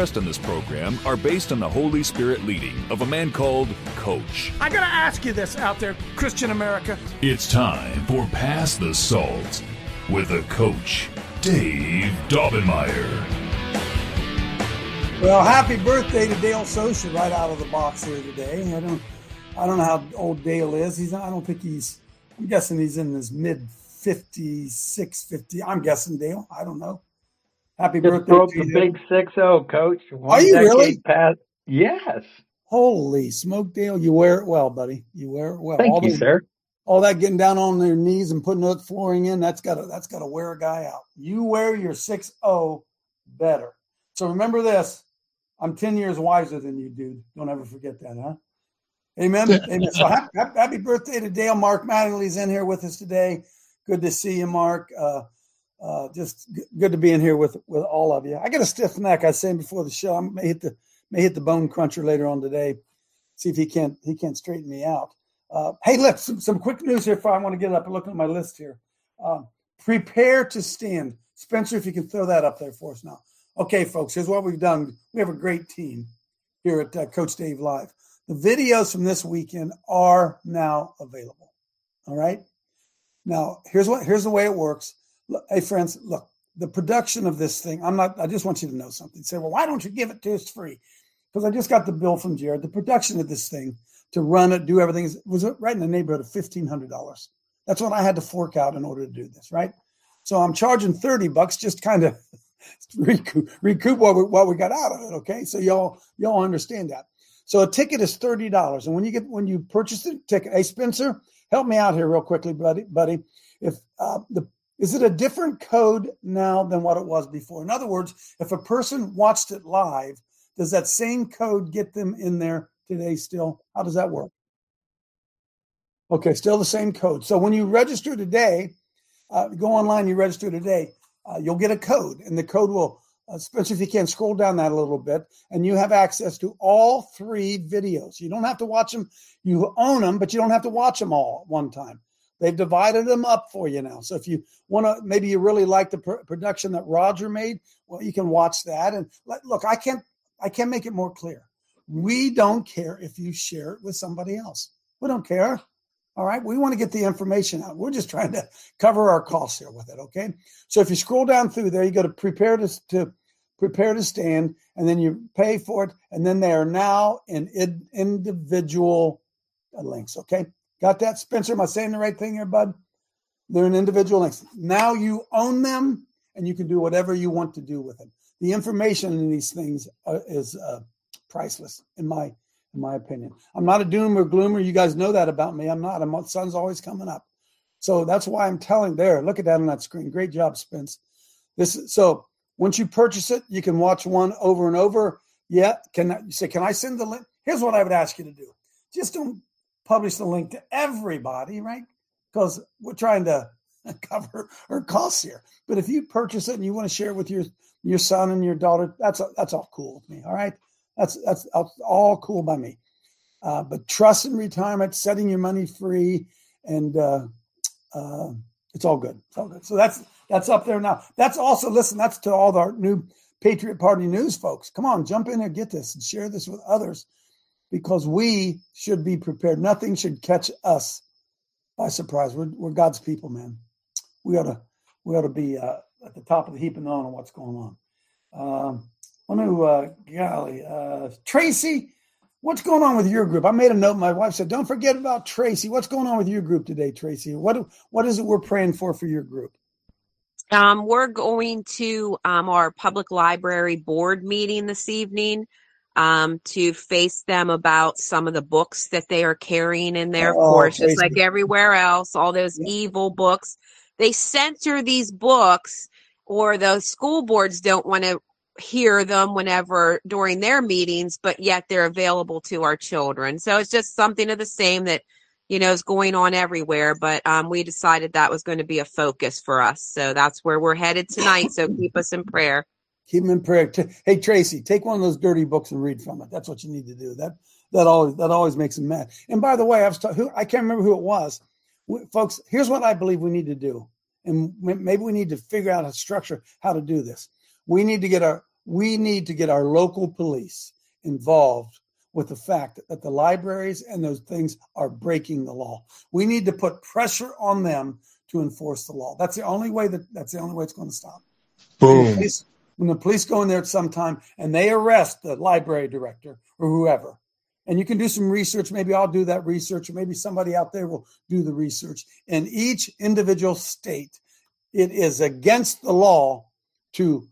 in this program are based on the Holy Spirit leading of a man called Coach. I gotta ask you this out there, Christian America. It's time for Pass the Salt with the coach, Dave Daubenmire. Well, happy birthday to Dale Socia right out of the box here today. I don't, I don't know how old Dale is. He's, I don't think he's. I'm guessing he's in his mid 56, 50. I'm guessing Dale. I don't know. Happy Just birthday broke to the you. big six zero, coach. One Are you decade really? Past. Yes. Holy smoke, Dale! You wear it well, buddy. You wear it well. Thank all you, the- sir. All that getting down on their knees and putting that flooring in, that's gotta that's gotta wear a guy out. You wear your 6-0 better. So remember this. I'm 10 years wiser than you, dude. Don't ever forget that, huh? Amen. Amen. So happy, happy birthday to Dale. Mark Mattingly's in here with us today. Good to see you, Mark. Uh, uh, just g- good to be in here with with all of you. I got a stiff neck. I was saying before the show. I may hit the may hit the bone cruncher later on today. See if he can't he can't straighten me out. Uh, hey, look, some, some quick news here. If I want to get up and look at my list here, um, prepare to stand. Spencer, if you can throw that up there for us now. Okay, folks, here's what we've done. We have a great team here at uh, Coach Dave Live. The videos from this weekend are now available. All right. Now, here's what here's the way it works. Hey, friends, look, the production of this thing. I'm not. I just want you to know something. Say, well, why don't you give it to us free? Because I just got the bill from Jared. The production of this thing to run it, do everything was right in the neighborhood of fifteen hundred dollars. That's what I had to fork out in order to do this. Right. So I'm charging thirty bucks, just kind of recoup, recoup what we, what we got out of it. Okay, so y'all y'all understand that. So a ticket is thirty dollars, and when you get when you purchase the ticket, hey Spencer, help me out here real quickly, buddy. Buddy, if uh, the is it a different code now than what it was before? In other words, if a person watched it live, does that same code get them in there today? Still, how does that work? Okay, still the same code. So when you register today, uh, go online, you register today, uh, you'll get a code, and the code will, uh, especially if you can scroll down that a little bit, and you have access to all three videos. You don't have to watch them, you own them, but you don't have to watch them all at one time. They've divided them up for you now. So if you want to, maybe you really like the pr- production that Roger made, well, you can watch that. And like, look, I can't, I can't make it more clear. We don't care if you share it with somebody else. We don't care. All right. We want to get the information out. We're just trying to cover our costs here with it. Okay. So if you scroll down through there, you go to prepare to, to prepare to stand, and then you pay for it. And then they are now in id- individual links. Okay. Got that, Spencer? Am I saying the right thing here, bud? They're an individual links. Now you own them and you can do whatever you want to do with them. The information in these things uh, is uh, priceless, in my in my opinion. I'm not a doomer gloomer. You guys know that about me. I'm not. The sun's always coming up. So that's why I'm telling there. Look at that on that screen. Great job, Spence. This so once you purchase it, you can watch one over and over. Yeah. Can I, you say, can I send the link? Here's what I would ask you to do. Just don't publish the link to everybody, right? Because we're trying to cover our costs here. But if you purchase it and you want to share it with your your son and your daughter, that's that's all cool with me. All right, that's that's, all cool by me. Uh, but trust in retirement, setting your money free, and uh, uh, it's all good. It's all good. So that's that's up there now. That's also listen. That's to all our new Patriot Party news folks. Come on, jump in there, get this, and share this with others, because we should be prepared. Nothing should catch us by surprise. We're we're God's people, man. We ought to we ought to be uh, at the top of the heap and knowing what's going on. Um, I to, uh, golly, uh, Tracy, what's going on with your group? I made a note. My wife said, "Don't forget about Tracy." What's going on with your group today, Tracy? What what is it we're praying for for your group? Um, we're going to um, our public library board meeting this evening um, to face them about some of the books that they are carrying in their Oh, course, just like everywhere else, all those evil books. They censor these books or the school boards don't want to hear them whenever during their meetings, but yet they're available to our children. So it's just something of the same that, you know, is going on everywhere. But um, we decided that was going to be a focus for us. So that's where we're headed tonight. So keep us in prayer. Keep them in prayer. Hey Tracy, take one of those dirty books and read from it. That's what you need to do. That that always that always makes them mad. And by the way, I was ta- who I can't remember who it was. We, folks, here's what I believe we need to do, and maybe we need to figure out a structure how to do this. We need to get our we need to get our local police involved with the fact that the libraries and those things are breaking the law. We need to put pressure on them to enforce the law. That's the only way that that's the only way it's going to stop. Boom when the police go in there at some time and they arrest the library director or whoever, and you can do some research. Maybe I'll do that research, or maybe somebody out there will do the research. In each individual state, it is against the law to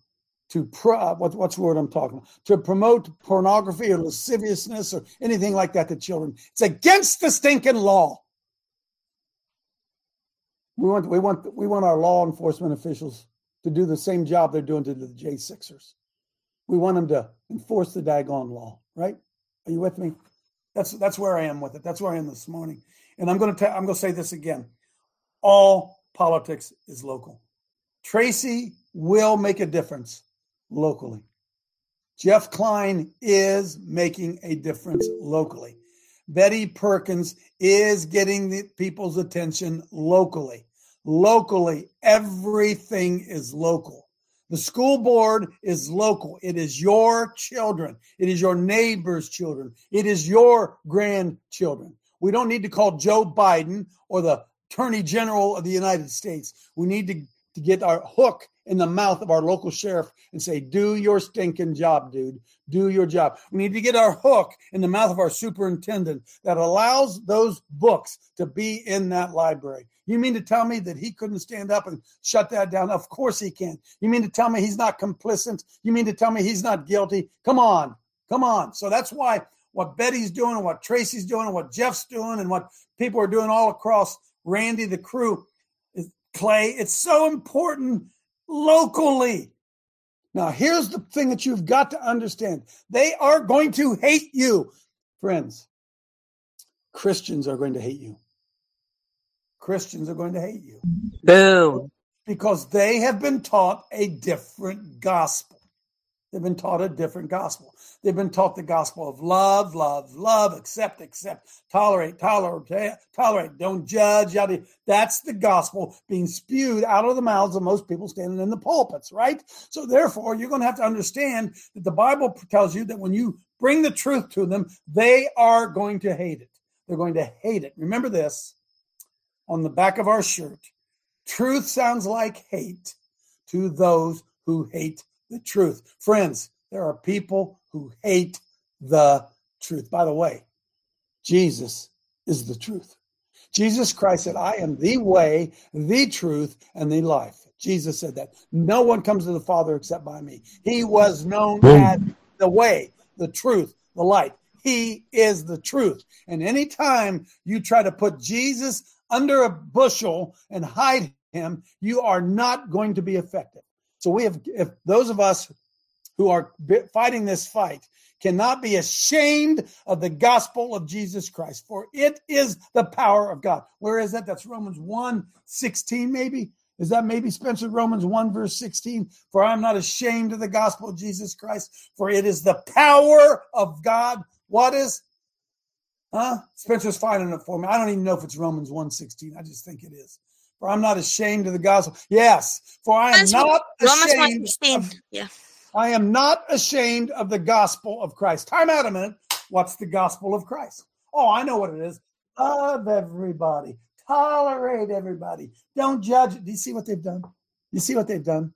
to pro, uh, what, what's the word I'm talking about? To promote pornography or lasciviousness or anything like that to children. It's against the stinking law. We want we want we want our law enforcement officials to do the same job they're doing to the J6ers. We want them to enforce the daggone law, right? Are you with me? That's that's where I am with it. That's where I am this morning. And I'm going to I'm to say this again. All politics is local. Tracy will make a difference locally. Jeff Klein is making a difference locally. Betty Perkins is getting the people's attention locally locally. Everything is local. The school board is local. It is your children. It is your neighbor's children. It is your grandchildren. We don't need to call Joe Biden or the Attorney General of the United States. We need to, to get our hook in the mouth of our local sheriff and say, Do your stinking job, dude. Do your job. We need to get our hook in the mouth of our superintendent that allows those books to be in that library. You mean to tell me that he couldn't stand up and shut that down? Of course he can. You mean to tell me he's not complicit? You mean to tell me he's not guilty? Come on. Come on. So that's why what Betty's doing and what Tracy's doing and what Jeff's doing and what people are doing all across Randy, the crew, Clay. It's so important locally. Now, here's the thing that you've got to understand they are going to hate you, friends. Christians are going to hate you. Christians are going to hate you. Boom. Because they have been taught a different gospel. They've been taught a different gospel. They've been taught the gospel of love, love, love, accept, accept, tolerate, tolerate, tolerate, don't judge. Yada. That's the gospel being spewed out of the mouths of most people standing in the pulpits, right? So therefore, you're going to have to understand that the Bible tells you that when you bring the truth to them, they are going to hate it. They're going to hate it. Remember this on the back of our shirt. Truth sounds like hate to those who hate the truth. Friends, there are people who hate the truth. By the way, Jesus is the truth. Jesus Christ said, I am the way, the truth, and the life. Jesus said that. No one comes to the Father except by me. He was known as the way, the truth, the light. He is the truth. And anytime you try to put Jesus under a bushel and hide him, you are not going to be effective. So we have, if those of us who are fighting this fight cannot be ashamed of the gospel of Jesus Christ, for it is the power of God. Where is that? That's Romans 1 16, maybe. Is that maybe Spencer Romans 1 verse 16? For I'm not ashamed of the gospel of Jesus Christ, for it is the power of God. What is? Huh? Spencer's finding it for me. I don't even know if it's Romans 1 16. I just think it is. For I'm not ashamed of the gospel. Yes, for I am not ashamed. Of, yeah. I am not ashamed of the gospel of Christ. Time out a minute. What's the gospel of Christ? Oh, I know what it is. Love everybody. Tolerate everybody. Don't judge. Do you see what they've done? You see what they've done?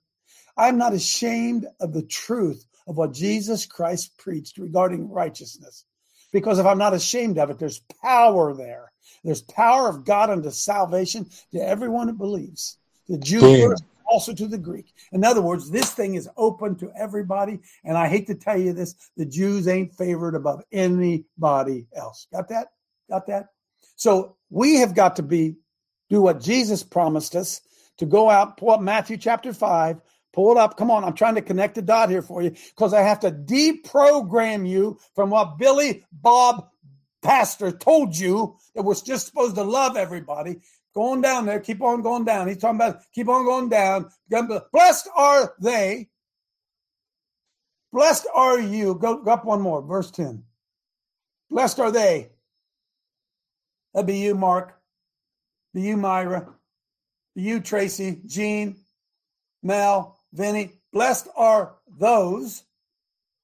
I'm not ashamed of the truth of what Jesus Christ preached regarding righteousness. Because if I'm not ashamed of it, there's power there. There's power of God unto salvation to everyone who believes. The Jew first, also to the Greek. In other words, this thing is open to everybody. And I hate to tell you this, the Jews ain't favored above anybody else. Got that? Got that? So we have got to be do what Jesus promised us to go out, pull up Matthew chapter 5, Pull it up. Come on. I'm trying to connect the dot here for you because I have to deprogram you from what Billy Bob Pastor told you that we're just supposed to love everybody. Going down there. Keep on going down. He's talking about keep on going down. Blessed are they. Blessed are you. Go, go up one more. Verse 10. Blessed are they. That'd be you, Mark. Be you, Myra. Be you, Tracy, Jean, Mel, Vinny. Blessed are those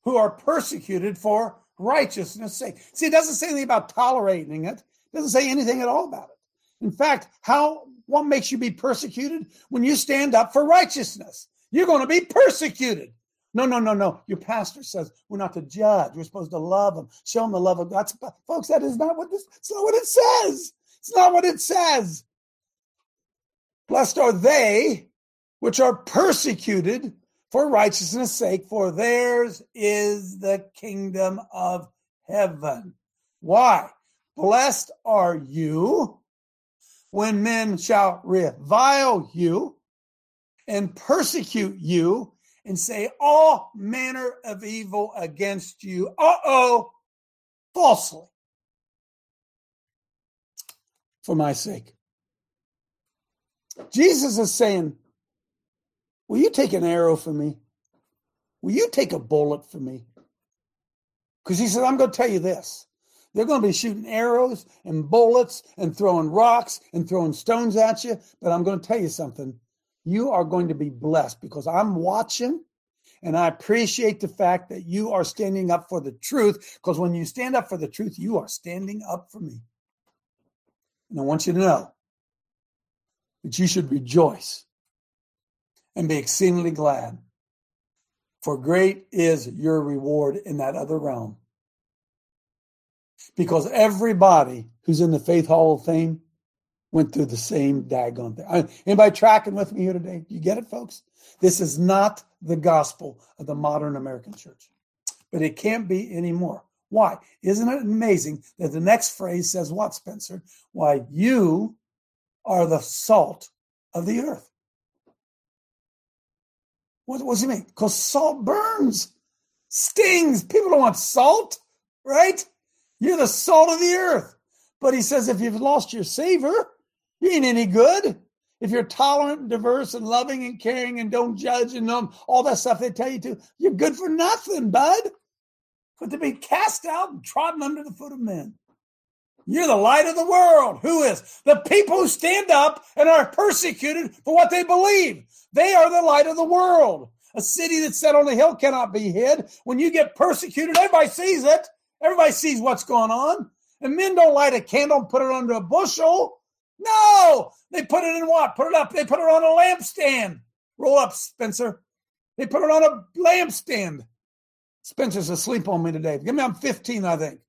who are persecuted for righteousness' sake. See, it doesn't say anything about tolerating it. It doesn't say anything at all about it. In fact, how what makes you be persecuted? When you stand up for righteousness. You're going to be persecuted. No, no, no, no. Your pastor says we're not to judge. We're supposed to love them, show them the love of God. Folks, that is not what this. It's not what it says. It's not what it says. Blessed are they which are persecuted for righteousness' sake, for theirs is the kingdom of heaven. Why? Blessed are you when men shall revile you and persecute you and say all manner of evil against you. Uh oh, falsely. For my sake. Jesus is saying, Will you take an arrow for me? Will you take a bullet for me? Because he said, I'm going to tell you this. They're going to be shooting arrows and bullets and throwing rocks and throwing stones at you. But I'm going to tell you something. You are going to be blessed because I'm watching and I appreciate the fact that you are standing up for the truth because when you stand up for the truth, you are standing up for me. And I want you to know that you should rejoice and be exceedingly glad, for great is your reward in that other realm. Because everybody who's in the Faith Hall of Fame went through the same daggone thing. Anybody tracking with me here today? You get it, folks? This is not the gospel of the modern American church, but it can't be anymore. Why? Isn't it amazing that the next phrase says what, Spencer? Why, you are the salt of the earth. What, what does he mean? Because salt burns, stings. People don't want salt, right? You're the salt of the earth. But he says if you've lost your savor, you ain't any good. If you're tolerant and diverse and loving and caring and don't judge and um, all that stuff they tell you to, you're good for nothing, bud. But to be cast out and trodden under the foot of men. You're the light of the world. Who is? The people who stand up and are persecuted for what they believe. They are the light of the world. A city that's set on a hill cannot be hid. When you get persecuted, everybody sees it. Everybody sees what's going on. And men don't light a candle and put it under a bushel. No, they put it in what? Put it up. They put it on a lampstand. Roll up, Spencer. They put it on a lampstand. Spencer's asleep on me today. Give me, I'm 15, I think.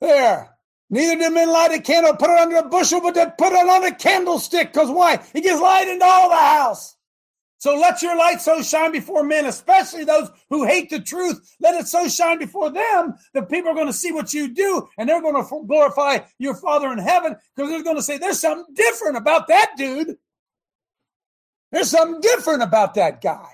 There. Neither did men light a candle, put it under a bushel, but they put it on a candlestick. Because why? It gives light into all the house. So let your light so shine before men, especially those who hate the truth. Let it so shine before them that people are going to see what you do and they're going to glorify your Father in heaven because they're going to say, There's something different about that dude. There's something different about that guy.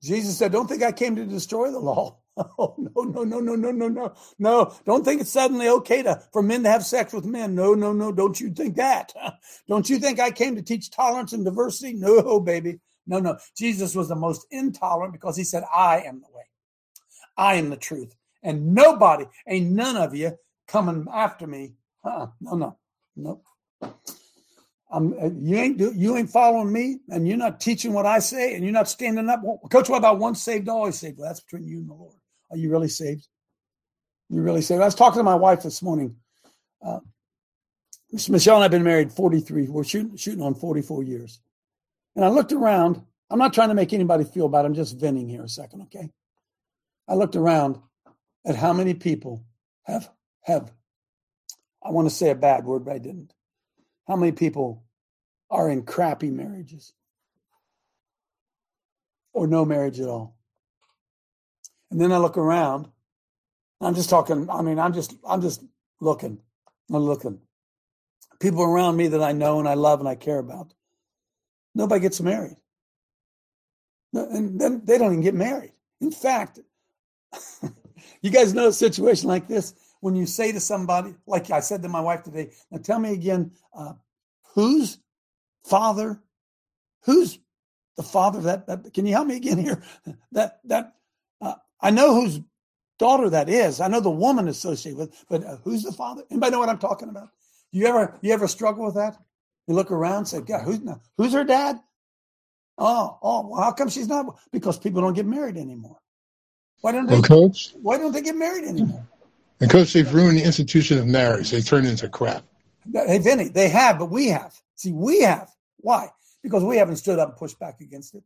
Jesus said, Don't think I came to destroy the law. Oh no, no, no, no, no, no, no, no! Don't think it's suddenly okay to for men to have sex with men. No, no, no! Don't you think that? Don't you think I came to teach tolerance and diversity? No, baby, no, no. Jesus was the most intolerant because he said, "I am the way, I am the truth, and nobody, ain't none of you coming after me." Uh-uh. No, no, no. I'm, uh, you ain't do, you ain't following me, and you're not teaching what I say, and you're not standing up. Coach, what about once saved, always saved? Well, that's between you and the Lord. Are you really saved? You really saved? I was talking to my wife this morning. Uh, Michelle and I've been married 43. We're shooting, shooting on 44 years. And I looked around. I'm not trying to make anybody feel bad. I'm just venting here a second, okay? I looked around at how many people have have I want to say a bad word, but I didn't. How many people are in crappy marriages or no marriage at all? And then I look around. I'm just talking. I mean, I'm just, I'm just looking. I'm looking. People around me that I know and I love and I care about. nobody gets married. And then they don't even get married. In fact, you guys know a situation like this when you say to somebody, like I said to my wife today, now tell me again, uh, whose father, who's the father that, that can you help me again here? That that I know whose daughter that is. I know the woman associated with, but uh, who's the father? Anybody know what I'm talking about? You ever you ever struggle with that? You look around, and say, God, who's who's her dad? Oh, oh, well, how come she's not? Because people don't get married anymore. Why don't they? Well, coach, Why don't they get married anymore? and coach, they've ruined the institution of marriage. They turned it into crap. Hey, Vinny, they have, but we have. See, we have. Why? Because we haven't stood up and pushed back against it.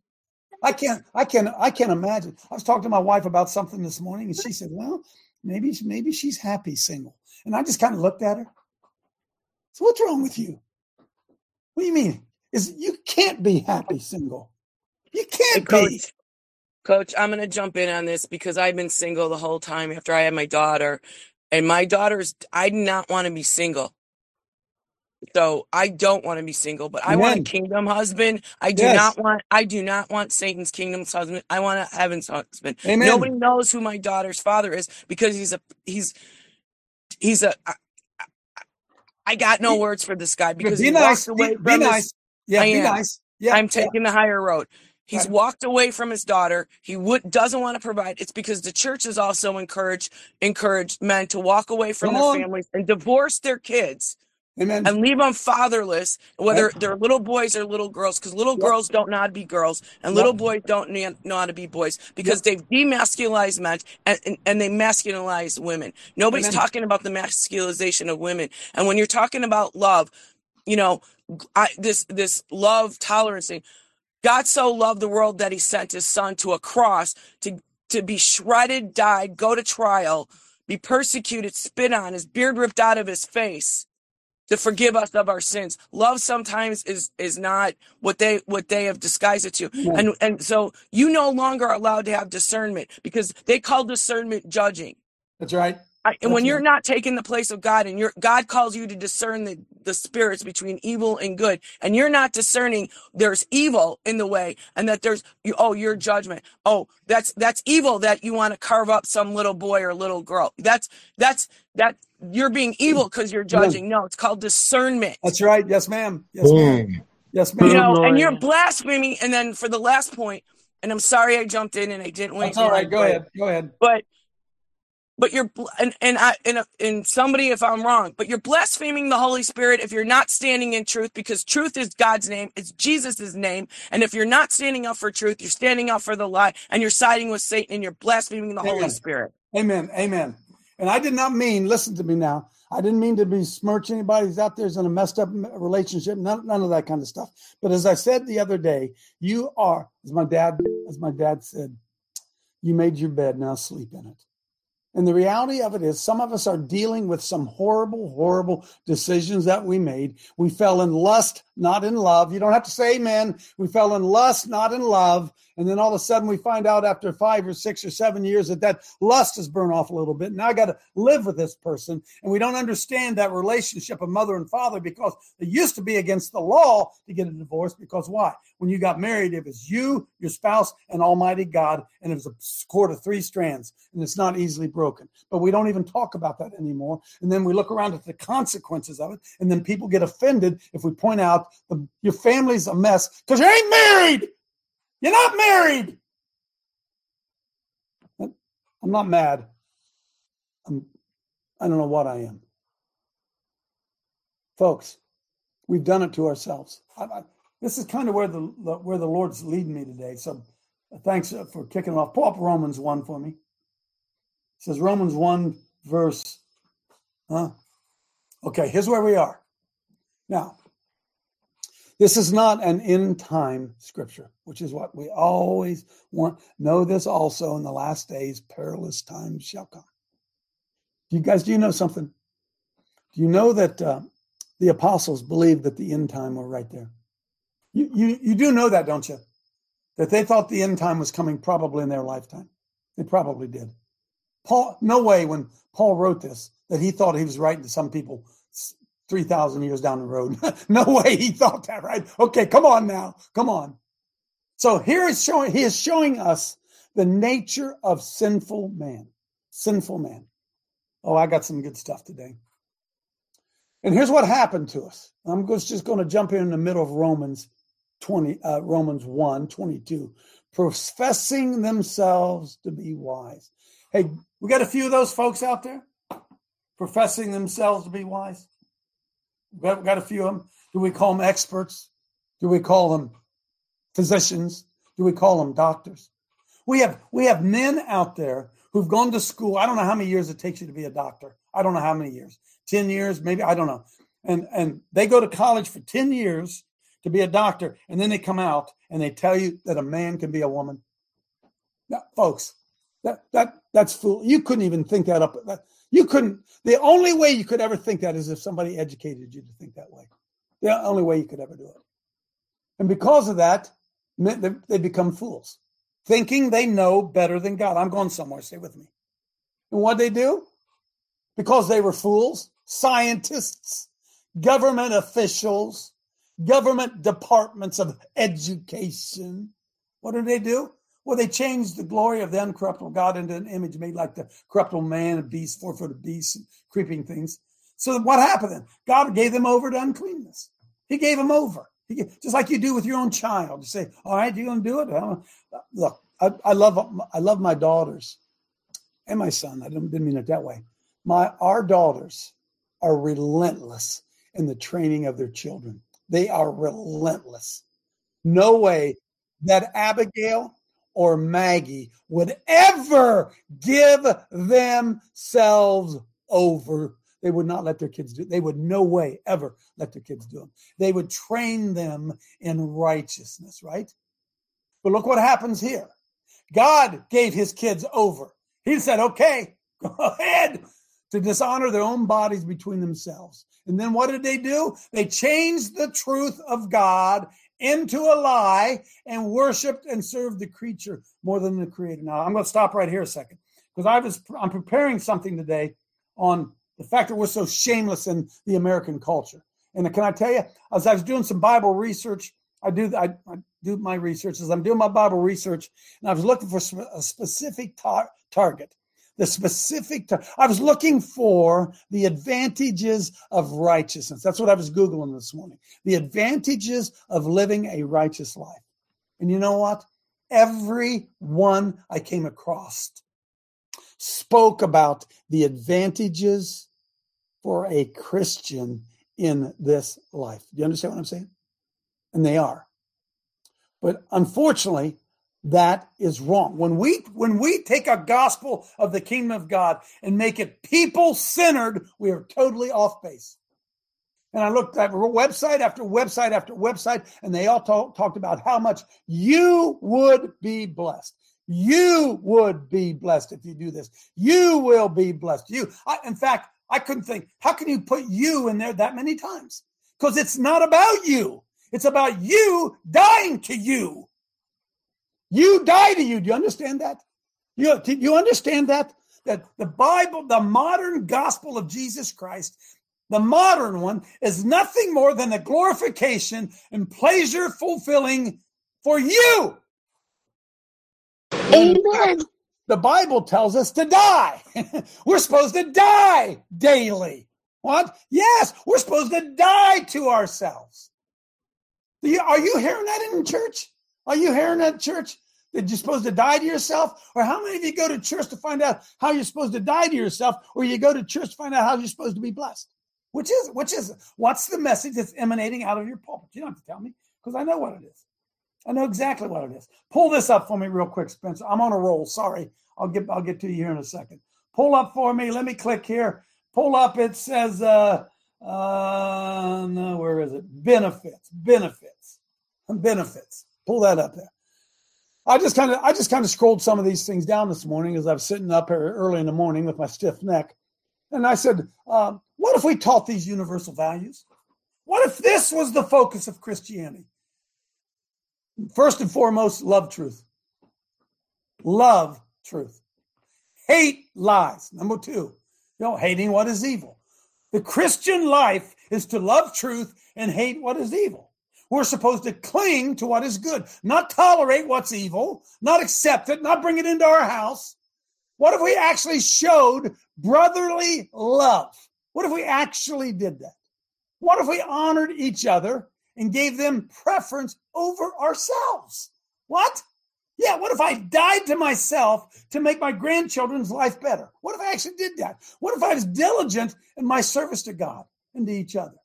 I can't. I can't, I can't imagine. I was talking to my wife about something this morning, and she said, "Well, maybe, maybe she's happy single." And I just kind of looked at her. So, what's wrong with you? What do you mean? Is you can't be happy single? You can't be. coach, coach, I'm going to jump in on this because I've been single the whole time after I had my daughter. And my daughter's, I do not want to be single. So I don't want to be single, but I want a Amen. kingdom husband. I do Yes. not want, I do not want Satan's kingdom's husband. I want a heaven's husband. Amen. Nobody knows who my daughter's father is because he's a, he's, he's a, I, I- got no Be- words for this guy because Be he nice. walked Be, away be from his nice. Yeah, I be am. nice. Yeah, I'm yeah. taking the higher road. He's Right. walked away from his daughter. He would doesn't want to provide. It's because the church has also encouraged encouraged men to walk away from Come their on. families and divorce their kids Amen. and leave them fatherless, whether Yep. they're little boys or little girls, because little Yep. girls don't know how to be girls and Yep. little boys don't kn- know how to be boys because they've demasculized men and, and, and they masculinize women. Nobody's Amen. talking about the masculization of women. And when you're talking about love, you know, I, this this love tolerance thing. God so loved the world that he sent his son to a cross to, to be shredded, died, go to trial, be persecuted, spit on, his beard ripped out of his face to forgive us of our sins. Love sometimes is is not what they what they have disguised it to. Amen. And and so you no longer are allowed to have discernment because they call discernment judging. That's right. I, and when That's you're right. not taking the place of God and you're God calls you to discern the, the spirits between evil and good, and you're not discerning there's evil in the way and that there's you oh your judgment. Oh, that's that's evil that you want to carve up some little boy or little girl. That's that's that you're being evil because you're Amen. judging. No, it's called discernment. That's right. Yes, ma'am. Yes, ma'am. Boom. Yes, You ma'am. know, and you're blaspheming. And then for the last point, and I'm sorry I jumped in and I didn't wait. That's all for my right. Go break. ahead. Go ahead. but but you're and and I and, and somebody if I'm wrong, but you're blaspheming the Holy Spirit if you're not standing in truth because truth is God's name, it's Jesus' name, and if you're not standing up for truth, you're standing up for the lie, and you're siding with Satan and you're blaspheming the Holy Spirit. Amen. Amen. And I did not mean, listen to me now. I didn't mean to besmirch anybody who's out there who's in a messed up relationship, none, none of that kind of stuff. But as I said the other day, you are, as my dad, as my dad said, you made your bed, now sleep in it. And the reality of it is, some of us are dealing with some horrible, horrible decisions that we made. We fell in lust, not in love. You don't have to say amen. We fell in lust, not in love. And then all of a sudden we find out after five or six or seven years that that lust has burned off a little bit. Now I got to live with this person. And we don't understand that relationship of mother and father because it used to be against the law to get a divorce. Because why? When you got married, it was you, your spouse, and Almighty God. And it was a cord of three strands. And it's not easily broken. But we don't even talk about that anymore. And then we look around at the consequences of it. And then people get offended if we point out the, your family's a mess because you ain't married. You're not married. I'm not mad. I'm, I don't know what I am. Folks, we've done it to ourselves. I, I, this is kind of where the where the Lord's leading me today. So uh, thanks uh, for kicking off. Pull up Romans 1 for me. It says Romans 1 verse huh? Okay, here's where we are. Now, this is not an end time scripture, which is what we always want. Know this also in the last days, perilous times shall come. Do you guys, do you know something? Do you know that uh, the apostles believed that the end time were right there? You, you, you do know that, don't you? That they thought the end time was coming probably in their lifetime. They probably did. Paul, no way when Paul wrote this that he thought he was writing to some people 3,000 years down the road. no way he thought that, right? Okay, come on now. Come on. So here is showing, he is showing us the nature of sinful man. Sinful man. Oh, I got some good stuff today. And here's what happened to us. I'm just going to jump in, in the middle of Romans 20, uh, Romans 1, 22. Professing themselves to be wise. Hey, we got a few of those folks out there professing themselves to be wise. Got, got a few of them. Do we call them experts? Do we call them physicians? Do we call them doctors? We have we have men out there who've gone to school. I don't know how many years it takes you to be a doctor. I don't know how many years. 10 years, maybe, I don't know. And and they go to college for 10 years to be a doctor, and then they come out and they tell you that a man can be a woman. Now, folks, that that that's fool. You couldn't even think that up. That, you couldn't. The only way you could ever think that is if somebody educated you to think that way. The only way you could ever do it. And because of that, they become fools, thinking they know better than God. I'm going somewhere. Stay with me. And what they do? Because they were fools, scientists, government officials, government departments of education. What do they do? Well, they changed the glory of the uncorruptible God into an image made like the corruptible man, a beast, four footed beasts, and creeping things. So what happened then? God gave them over to uncleanness. He gave them over. He, just like you do with your own child. You say, all right, you're going to do it? Look, I, I, love I love my daughters and my son. I didn't, didn't mean it that way. My Our daughters are relentless in the training of their children. They are relentless. No way that Abigail or Maggie would ever give themselves over. They would not let their kids do. They would no way ever let their kids do them. They would train them in righteousness, right? But look what happens here. God gave his kids over. He said, "Okay, go ahead." To dishonor their own bodies between themselves. And then what did they do? They changed the truth of God into a lie and worshiped and served the creature more than the creator. Now, I'm going to stop right here a second because I was I'm preparing something today on the fact that we're so shameless in the American culture. And can I tell you, as I was doing some Bible research, I do I, I do my research as I'm doing my Bible research, and I was looking for a specific tar- target the specific time. I was looking for the advantages of righteousness. That's what I was Googling this morning. The advantages of living a righteous life. And you know what? Every one I came across spoke about the advantages for a Christian in this life. Do you understand what I'm saying? And they are. But unfortunately, that is wrong. When we when we take a gospel of the kingdom of God and make it people centered, we are totally off base. And I looked at website after website after website, and they all talk, talked about how much you would be blessed. You would be blessed if you do this. You will be blessed. You, I, in fact, I couldn't think. How can you put you in there that many times? Because it's not about you. It's about you dying to you. You die to you. Do you understand that? You, do you understand that? That the Bible, the modern gospel of Jesus Christ, the modern one, is nothing more than a glorification and pleasure fulfilling for you. Amen. The Bible tells us to die. we're supposed to die daily. What? Yes, we're supposed to die to ourselves. Are you hearing that in church? Are you hearing that, church? That you're supposed to die to yourself? Or how many of you go to church to find out how you're supposed to die to yourself? Or you go to church to find out how you're supposed to be blessed? Which is which is what's the message that's emanating out of your pulpit? You don't have to tell me because I know what it is. I know exactly what it is. Pull this up for me real quick, Spencer. I'm on a roll. Sorry. I'll get I'll get to you here in a second. Pull up for me. Let me click here. Pull up. It says uh uh no, where is it? Benefits. Benefits benefits. Pull that up there. I just kind of I just kind of scrolled some of these things down this morning as I was sitting up early in the morning with my stiff neck, and I said, um, "What if we taught these universal values? What if this was the focus of Christianity? First and foremost, love truth. Love truth. Hate lies. Number two, you know, hating what is evil. The Christian life is to love truth and hate what is evil. We're supposed to cling to what is good, not tolerate what's evil, not accept it, not bring it into our house. What if we actually showed brotherly love? What if we actually did that? What if we honored each other and gave them preference over ourselves? What? Yeah, what if I died to myself to make my grandchildren's life better? What if I actually did that? What if I was diligent in my service to God and to each other?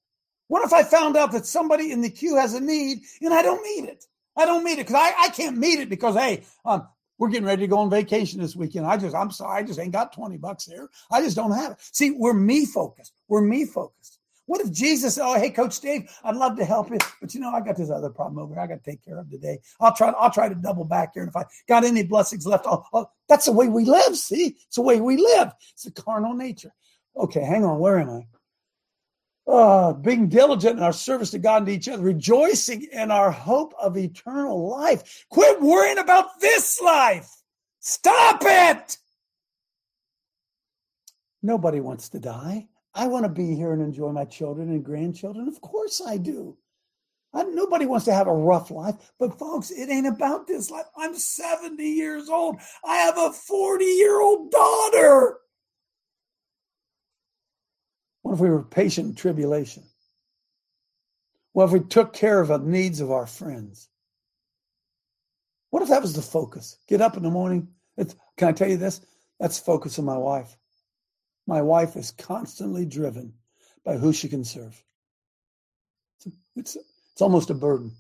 What if I found out that somebody in the queue has a need and I don't meet it? I don't meet it because I, I can't meet it because, hey, um, we're getting ready to go on vacation this weekend. I just, I'm sorry, I just ain't got 20 bucks there. I just don't have it. See, we're me focused. We're me focused. What if Jesus "Oh, hey, Coach Dave, I'd love to help you, but you know, I got this other problem over here. I got to take care of today. I'll try. I'll try to double back here, and if I got any blessings left, I'll, I'll, that's the way we live. See, it's the way we live. It's a carnal nature. Okay, hang on. Where am I? Uh, being diligent in our service to God and to each other, rejoicing in our hope of eternal life. Quit worrying about this life. Stop it. Nobody wants to die. I want to be here and enjoy my children and grandchildren. Of course I do. I, nobody wants to have a rough life, but folks, it ain't about this life. I'm 70 years old. I have a 40 year old daughter. What if we were patient in tribulation? What if we took care of the needs of our friends? What if that was the focus? Get up in the morning. Can I tell you this? That's the focus of my wife. My wife is constantly driven by who she can serve. It's, it's, almost a burden.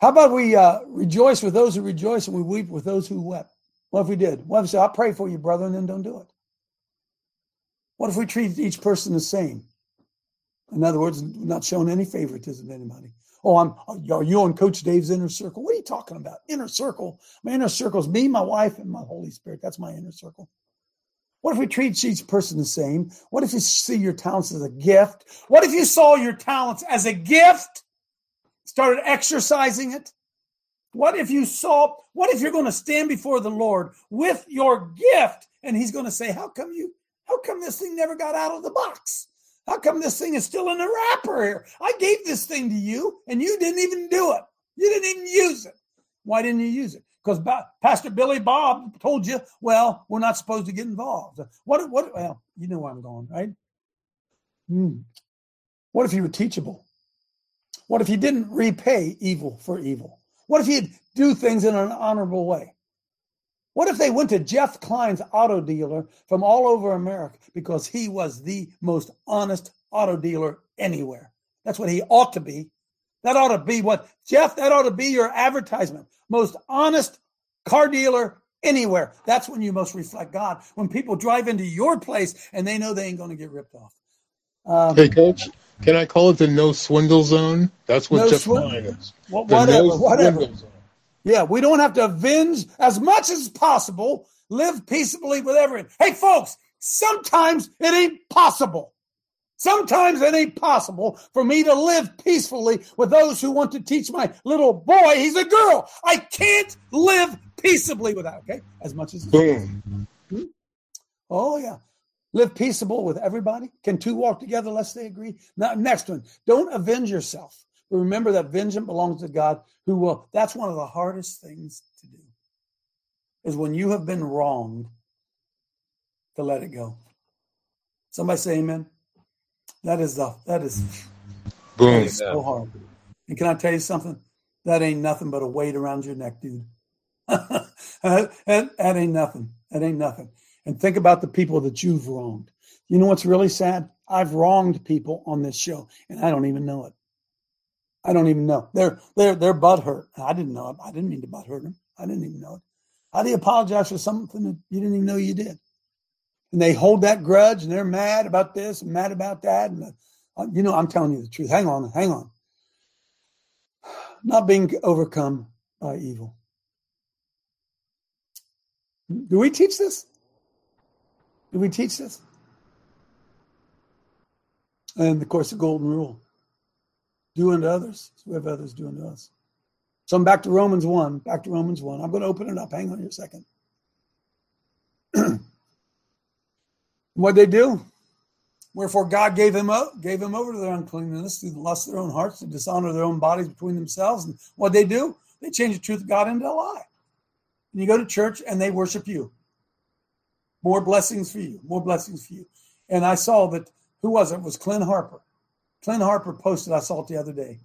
How about we uh, rejoice with those who rejoice and we weep with those who wept? What if we did? What if we I'll pray for you, brother, and then don't do it? What if we treat each person the same? In other words, not showing any favoritism to anybody. Oh, I'm are you on Coach Dave's inner circle? What are you talking about? Inner circle. My inner circle is me, my wife, and my Holy Spirit. That's my inner circle. What if we treat each person the same? What if you see your talents as a gift? What if you saw your talents as a gift, started exercising it? What if you saw, what if you're going to stand before the Lord with your gift and he's going to say, How come you, how come this thing never got out of the box? How come this thing is still in the wrapper here? I gave this thing to you and you didn't even do it. You didn't even use it. Why didn't you use it? Because Pastor Billy Bob told you, well, we're not supposed to get involved. What, what, well, you know where I'm going, right? Hmm. What if you were teachable? What if you didn't repay evil for evil? What if you'd do things in an honorable way? What if they went to Jeff Klein's auto dealer from all over America because he was the most honest auto dealer anywhere? That's what he ought to be. That ought to be what, Jeff, that ought to be your advertisement. Most honest car dealer anywhere. That's when you most reflect God. When people drive into your place and they know they ain't going to get ripped off. Um, hey, coach, can I call it the no swindle zone? That's what no Jeff Klein is. whatever, no whatever. Yeah, we don't have to avenge as much as possible. Live peaceably with everyone. Hey, folks, sometimes it ain't possible. Sometimes it ain't possible for me to live peacefully with those who want to teach my little boy he's a girl. I can't live peaceably with that, okay? As much as boom. Hmm? Oh yeah. Live peaceable with everybody. Can two walk together unless they agree? Now, next one. Don't avenge yourself. But remember that vengeance belongs to God who will. That's one of the hardest things to do. Is when you have been wronged to let it go. Somebody say amen. That is the that is, Boom. that is so hard. And can I tell you something? That ain't nothing but a weight around your neck, dude. that, that ain't nothing. That ain't nothing. And think about the people that you've wronged. You know what's really sad? I've wronged people on this show, and I don't even know it. I don't even know. They're they're they're butt hurt. I didn't know it. I didn't mean to butt hurt them. I didn't even know it. How do you apologize for something that you didn't even know you did? and they hold that grudge and they're mad about this and mad about that. And uh, you know, I'm telling you the truth. Hang on, hang on. Not being overcome by evil. Do we teach this? Do we teach this? And of course, the golden rule do unto others so we have others do unto us. So I'm back to Romans 1. Back to Romans 1. I'm going to open it up. Hang on here a second. what they do? Wherefore God gave him up, gave him over to their uncleanness through the lust of their own hearts to dishonor their own bodies between themselves. And what they do, they change the truth of God into a lie. And you go to church and they worship you. More blessings for you. More blessings for you. And I saw that who was it? it was Clint Harper. Clint Harper posted, I saw it the other day.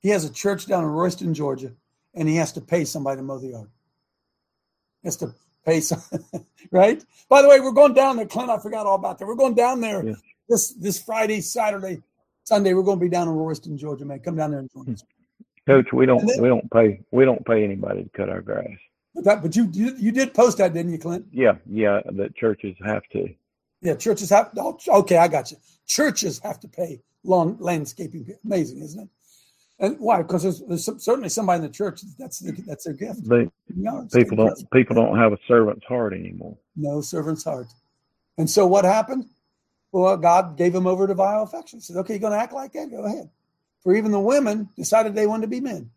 He has a church down in Royston, Georgia, and he has to pay somebody to mow the yard. He has to pay some, right? By the way, we're going down there, Clint. I forgot all about that. We're going down there Yeah. this this Friday, Saturday, Sunday. We're going to be down in Royston, Georgia, man. Come down there and join us. Hmm. Coach, we don't then- we don't pay we don't pay anybody to cut our grass. But that, but you, you you did post that, didn't you, Clint? Yeah, yeah, that churches have to. Yeah, churches have. oh, Okay, I got you. Churches have to pay lawn landscaping. Amazing, isn't it? And why? Because there's, there's some, certainly somebody in the church that's the, that's their gift. They No, people don't people don't have a servant's heart anymore. no servant's heart. And so what happened? Well, God gave him over to vile affection. He said, okay, you're going to act like that? Go ahead. For even the women decided they wanted to be men.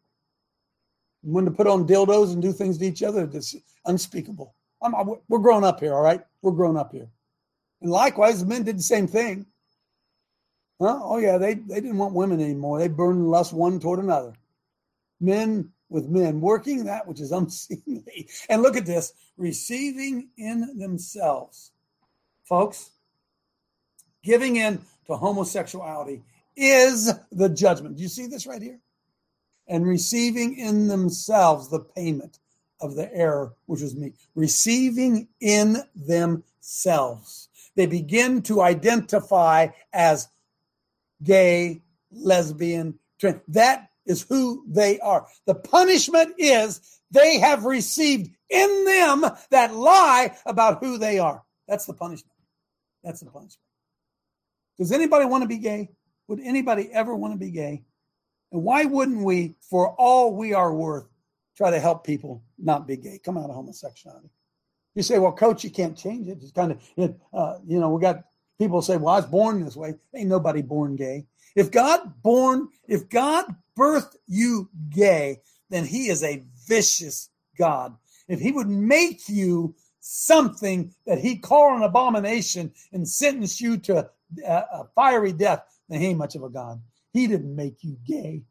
Wanted to put on dildos and do things to each other. That's unspeakable. I'm, I'm- we're grown up here, all right? We're grown up here. And likewise, the men did the same thing. Oh, yeah, they, they didn't want women anymore. They burned lust one toward another. Men with men, working that which is unseemly. And look at this receiving in themselves. Folks, giving in to homosexuality is the judgment. Do you see this right here? And receiving in themselves the payment of the error, which was me. Receiving in themselves. They begin to identify as gay, lesbian, trans. That is who they are. The punishment is they have received in them that lie about who they are. That's the punishment. That's the punishment. Does anybody want to be gay? Would anybody ever want to be gay? And why wouldn't we, for all we are worth, try to help people not be gay, come out of homosexuality? You say, well, coach, you can't change it. It's kind of, uh, you know, we got people say, well, I was born this way. Ain't nobody born gay. If God born, if God birthed you gay, then he is a vicious God. If he would make you something that he called an abomination and sentence you to a, a fiery death, then he ain't much of a God. He didn't make you gay.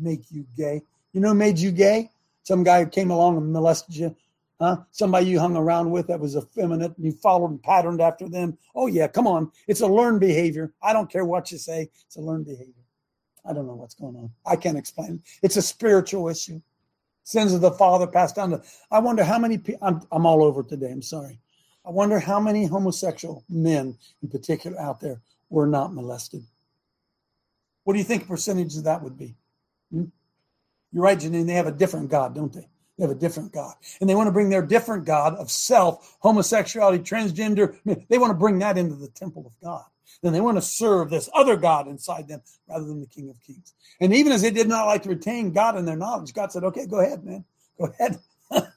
Make you gay. You know made you gay? Some guy came along and molested you. Huh? Somebody you hung around with that was effeminate and you followed and patterned after them. Oh, yeah, come on. It's a learned behavior. I don't care what you say. It's a learned behavior. I don't know what's going on. I can't explain it. It's a spiritual issue. Sins of the father passed down to. I wonder how many. I'm, I'm all over today. I'm sorry. I wonder how many homosexual men, in particular, out there were not molested. What do you think percentage of that would be? Hmm? You're right, Janine. They have a different God, don't they? They have a different God. And they want to bring their different God of self, homosexuality, transgender, they want to bring that into the temple of God. Then they want to serve this other God inside them rather than the King of Kings. And even as they did not like to retain God in their knowledge, God said, okay, go ahead, man. Go ahead.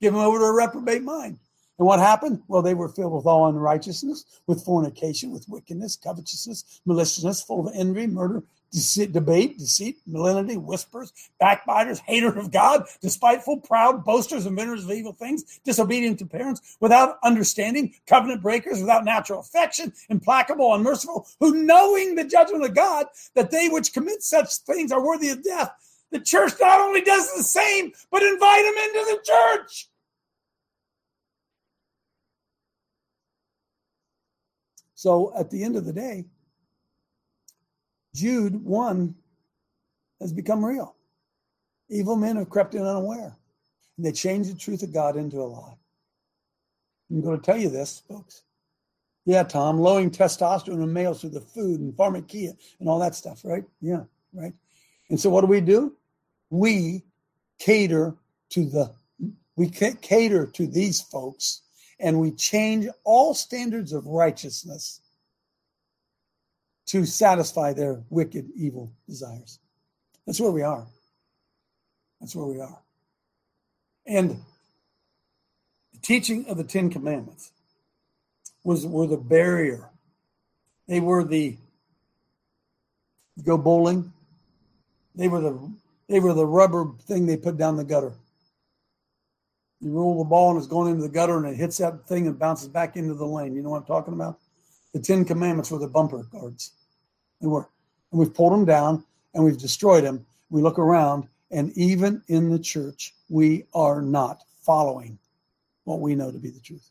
Give them over to a reprobate mind. And what happened? Well, they were filled with all unrighteousness, with fornication, with wickedness, covetousness, maliciousness, full of envy, murder, deceit, debate, deceit, malignity, whispers, backbiters, haters of God, despiteful, proud, boasters, inventors of evil things, disobedient to parents, without understanding, covenant breakers, without natural affection, implacable, unmerciful, who knowing the judgment of God, that they which commit such things are worthy of death. The church not only does the same, but invite them into the church. So at the end of the day, Jude 1 has become real. Evil men have crept in unaware, and they changed the truth of God into a lie. I'm going to tell you this, folks. Yeah, Tom, lowering testosterone in males through the food and pharmakia and all that stuff, right? Yeah, right. And so what do we do? We cater to the we cater to these folks and we change all standards of righteousness to satisfy their wicked, evil desires. That's where we are. That's where we are. And the teaching of the Ten Commandments was were the barrier. They were the go bowling. They were the they were the rubber thing they put down the gutter. You roll the ball and it's going into the gutter and it hits that thing and bounces back into the lane. You know what I'm talking about? The Ten Commandments were the bumper guards. They were. And we've pulled them down and we've destroyed them. We look around, and even in the church, we are not following what we know to be the truth.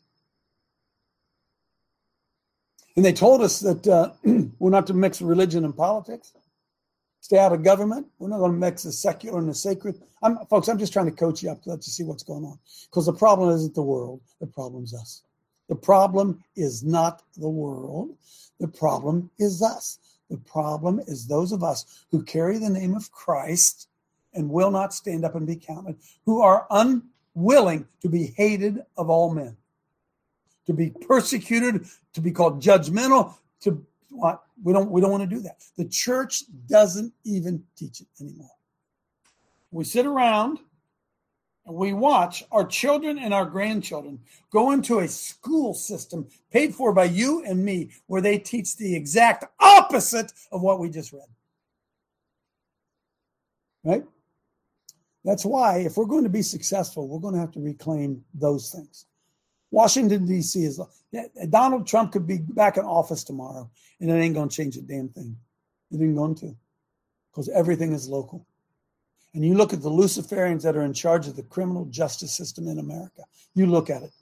And they told us that uh, we're not to mix religion and politics. Stay out of government. We're not going to mix the secular and the sacred. I'm, folks, I'm just trying to coach you up to let you see what's going on. Because the problem isn't the world, the problem's us. The problem is not the world, the problem is us. The problem is those of us who carry the name of Christ and will not stand up and be counted, who are unwilling to be hated of all men, to be persecuted, to be called judgmental, to what we don't we don't want to do that. The church doesn't even teach it anymore. We sit around we watch our children and our grandchildren go into a school system paid for by you and me where they teach the exact opposite of what we just read. Right? That's why, if we're going to be successful, we're going to have to reclaim those things. Washington, D.C. is Donald Trump could be back in office tomorrow, and it ain't going to change a damn thing. It ain't going to, because everything is local. And you look at the Luciferians that are in charge of the criminal justice system in America. You look at it.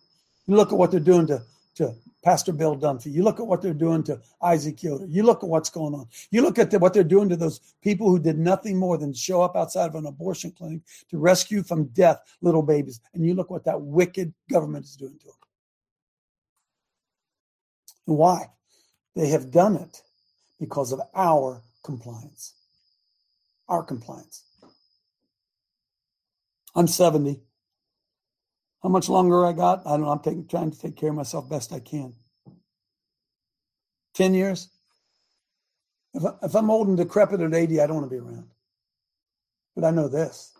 You look at what they're doing to, to Pastor Bill Dunfee. You look at what they're doing to Isaac Yoder. You look at what's going on. You look at the, what they're doing to those people who did nothing more than show up outside of an abortion clinic to rescue from death little babies. And you look what that wicked government is doing to them. And why? They have done it because of our compliance. Our compliance. I'm 70. How much longer I got? I don't know. I'm taking, trying to take care of myself best I can. 10 years? If, I, if I'm old and decrepit at 80, I don't want to be around. But I know this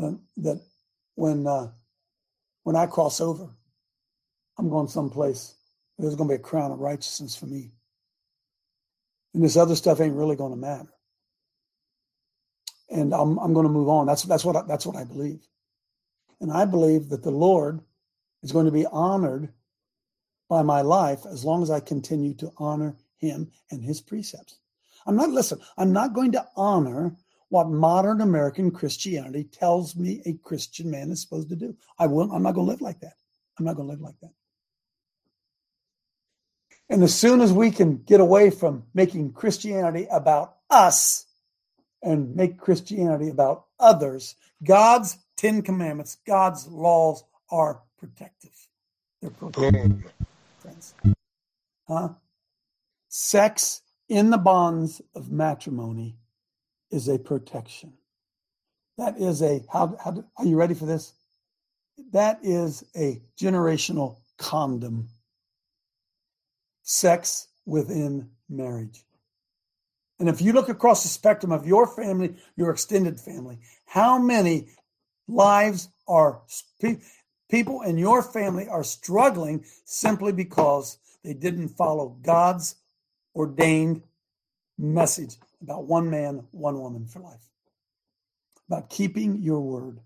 uh, that when, uh, when I cross over, I'm going someplace. There's going to be a crown of righteousness for me. And this other stuff ain't really going to matter and I'm I'm going to move on. That's that's what I, that's what I believe, and I believe that the Lord is going to be honored by my life as long as I continue to honor Him and His precepts. I'm not listen. I'm not going to honor what modern American Christianity tells me a Christian man is supposed to do. I will. I'm not going to live like that. I'm not going to live like that. And as soon as we can get away from making Christianity about us and make Christianity about others. God's Ten Commandments, God's laws are protective. They're protective, friends. Huh? Sex in the bonds of matrimony is a protection. That is a how, how are you ready for this? That is a generational condom. Sex within marriage. And if you look across the spectrum of your family, your extended family, how many lives are people in your family are struggling simply because they didn't follow God's ordained message about one man, one woman for life, about keeping your word.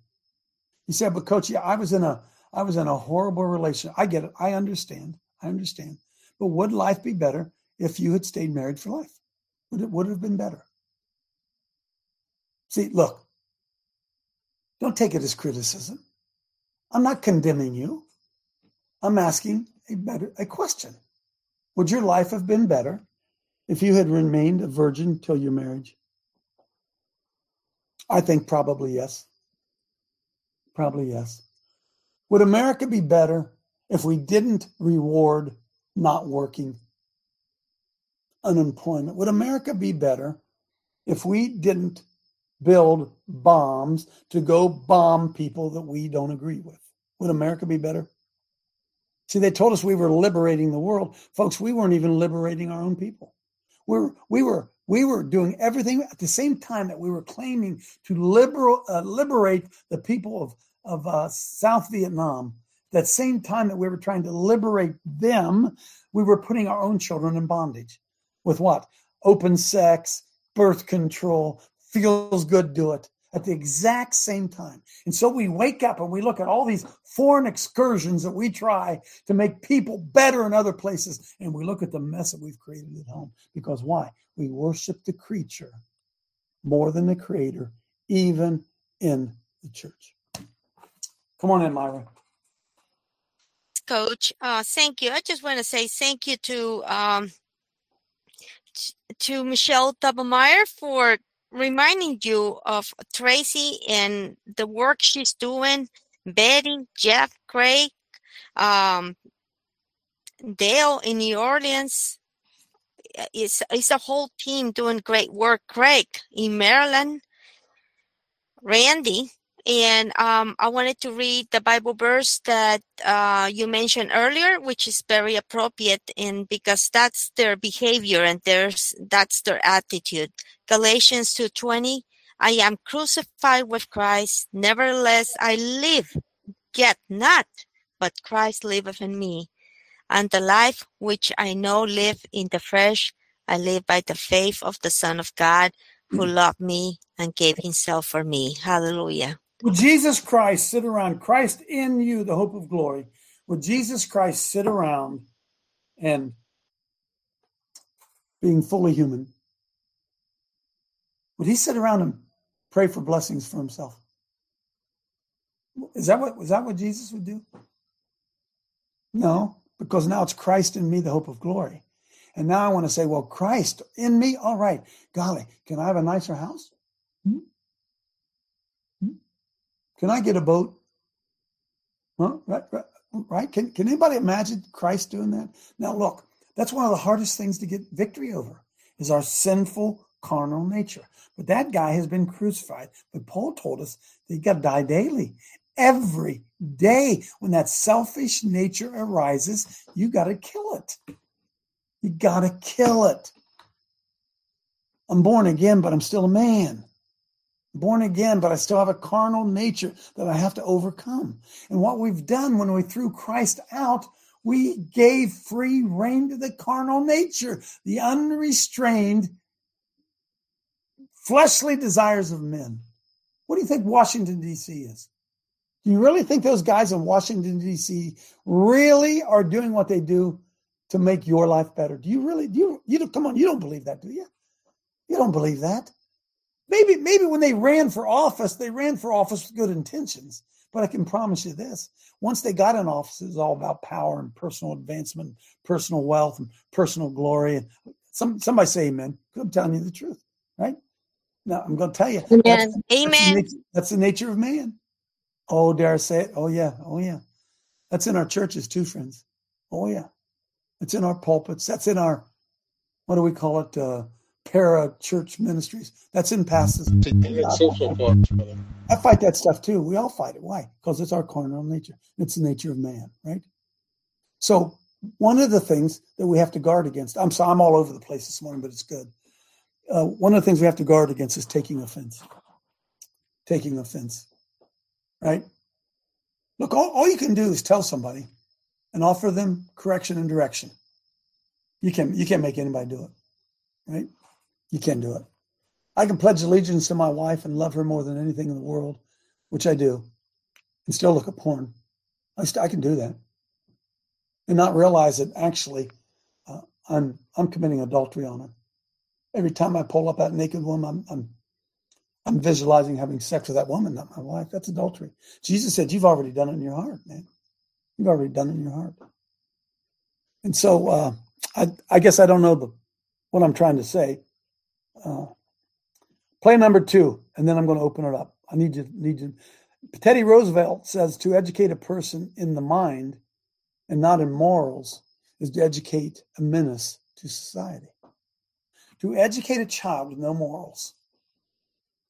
He said, "But coach, yeah, I was in a I was in a horrible relation. I get it. I understand. I understand. But would life be better if you had stayed married for life?" Would it would have been better? See, look, don't take it as criticism. I'm not condemning you. I'm asking a better a question. Would your life have been better if you had remained a virgin till your marriage? I think probably yes. Probably yes. Would America be better if we didn't reward not working unemployment. Would America be better if we didn't build bombs to go bomb people that we don't agree with? Would America be better? See, they told us we were liberating the world. Folks, we weren't even liberating our own people. We were, we were, we were doing everything at the same time that we were claiming to liberal, uh, liberate the people of, of uh, South Vietnam. That same time that we were trying to liberate them, we were putting our own children in bondage with what? Open sex, birth control, feels good, do it. at the exact same time. And so we wake up and we look at all these foreign excursions that we try to make people better in other places. And we look at the mess that we've created at home. Because why? We worship the creature more than the creator, even in the church. Come on in, Myra. Coach, uh, thank you. I just want to say thank you to um, to Michelle Tabemeyer for reminding you of Tracy and the work she's doing, Betty, Jeff, Craig, um, Dale in New Orleans. It's, it's a whole team doing great work. Craig in Maryland, Randy, and um, I wanted to read the Bible verse that uh, you mentioned earlier, which is very appropriate, and because that's their behavior and there's that's their attitude. Galatians two twenty. I am crucified with Christ; nevertheless I live, yet not, but Christ liveth in me. And the life which I know live in the flesh, I live by the faith of the Son of God, who loved me and gave Himself for me. Hallelujah. Would Jesus Christ sit around, Christ in you, the hope of glory? Would Jesus Christ sit around and being fully human? Would he sit around and pray for blessings for himself? Is that what was that what Jesus would do? No, because now it's Christ in me, the hope of glory. And now I want to say, well, Christ in me, all right. Golly, can I have a nicer house? Hmm? Can I get a boat? Huh? Right, right, right? Can, can anybody imagine Christ doing that? Now, look, that's one of the hardest things to get victory over is our sinful carnal nature. But that guy has been crucified. But Paul told us that you got to die daily. Every day, when that selfish nature arises, you got to kill it. You got to kill it. I'm born again, but I'm still a man. Born again, but I still have a carnal nature that I have to overcome. And what we've done when we threw Christ out, we gave free rein to the carnal nature, the unrestrained fleshly desires of men. What do you think Washington, D.C. is? Do you really think those guys in Washington, D.C. really are doing what they do to make your life better? Do you really, do you, you come on, you don't believe that, do you? You don't believe that. Maybe, maybe when they ran for office, they ran for office with good intentions. But I can promise you this once they got in office, it was all about power and personal advancement, personal wealth and personal glory. And some, somebody say amen. I'm telling you the truth, right? Now I'm going to tell you. Amen. That's, amen. That's the, nature, that's the nature of man. Oh, dare I say it? Oh, yeah. Oh, yeah. That's in our churches too, friends. Oh, yeah. It's in our pulpits. That's in our, what do we call it? Uh, para church ministries. That's in pastors. social clubs, brother. I fight that stuff too. We all fight it. Why? Because it's our carnal nature. It's the nature of man, right? So one of the things that we have to guard against. I'm sorry, I'm all over the place this morning, but it's good. Uh, one of the things we have to guard against is taking offense. Taking offense, right? Look, all, all you can do is tell somebody and offer them correction and direction. You can't you can't make anybody do it, right? You can't do it. I can pledge allegiance to my wife and love her more than anything in the world, which I do, and still look at porn. I, st- I can do that, and not realize that actually uh, I'm I'm committing adultery on her. Every time I pull up that naked woman, I'm, I'm I'm visualizing having sex with that woman, not my wife. That's adultery. Jesus said, "You've already done it in your heart, man. You've already done it in your heart." And so, uh, I I guess I don't know the what I'm trying to say. Uh, play number two, and then I'm going to open it up. I need you need you. Teddy Roosevelt says to educate a person in the mind and not in morals is to educate a menace to society. To educate a child with no morals,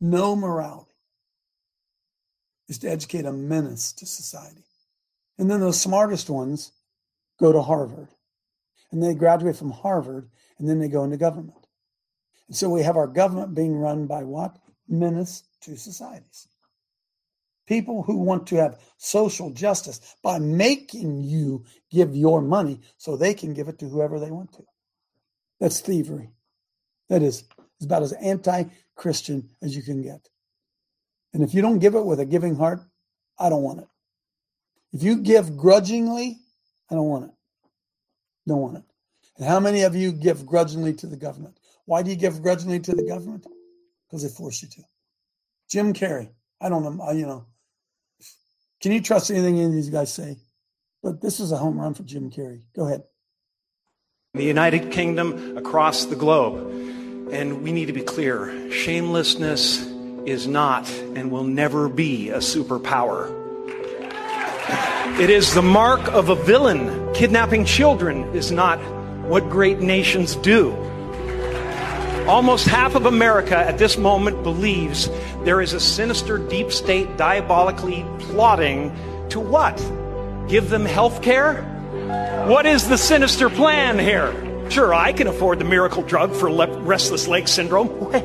no morality, is to educate a menace to society. And then the smartest ones go to Harvard. And they graduate from Harvard and then they go into government. So we have our government being run by what? Menace to societies. People who want to have social justice by making you give your money so they can give it to whoever they want to. That's thievery. That is, is about as anti Christian as you can get. And if you don't give it with a giving heart, I don't want it. If you give grudgingly, I don't want it. Don't want it. And how many of you give grudgingly to the government? Why do you give grudgingly to the government? Because they force you to. Jim Carrey. I don't know. You know. Can you trust anything any of these guys say? But this is a home run for Jim Carrey. Go ahead. The United Kingdom across the globe. And we need to be clear shamelessness is not and will never be a superpower. It is the mark of a villain. Kidnapping children is not what great nations do. Almost half of America at this moment believes there is a sinister deep state diabolically plotting to what? Give them health care? What is the sinister plan here? Sure, I can afford the miracle drug for le- restless leg syndrome. I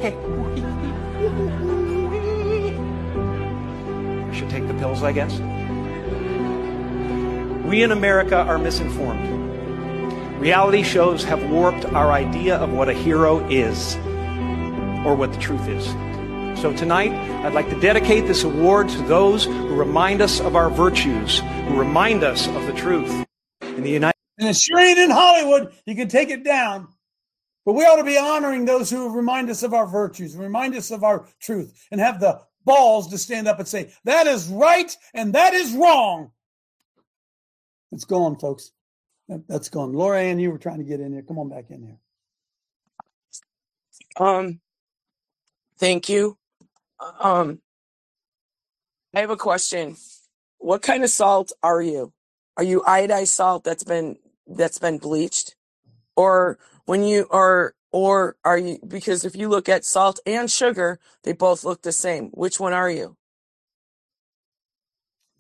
should take the pills, I guess. We in America are misinformed. Reality shows have warped our idea of what a hero is or what the truth is. So tonight, I'd like to dedicate this award to those who remind us of our virtues, who remind us of the truth. In the United And sure ain't in Hollywood. You can take it down. But we ought to be honoring those who remind us of our virtues, remind us of our truth, and have the balls to stand up and say, that is right and that is wrong. It's gone, folks. That, that's gone. Laura Ann, you were trying to get in here. Come on back in here. Um, thank you. Um, I have a question. What kind of salt are you? Are you iodized salt that's been that's been bleached, or when you are, or are you? Because if you look at salt and sugar, they both look the same. Which one are you?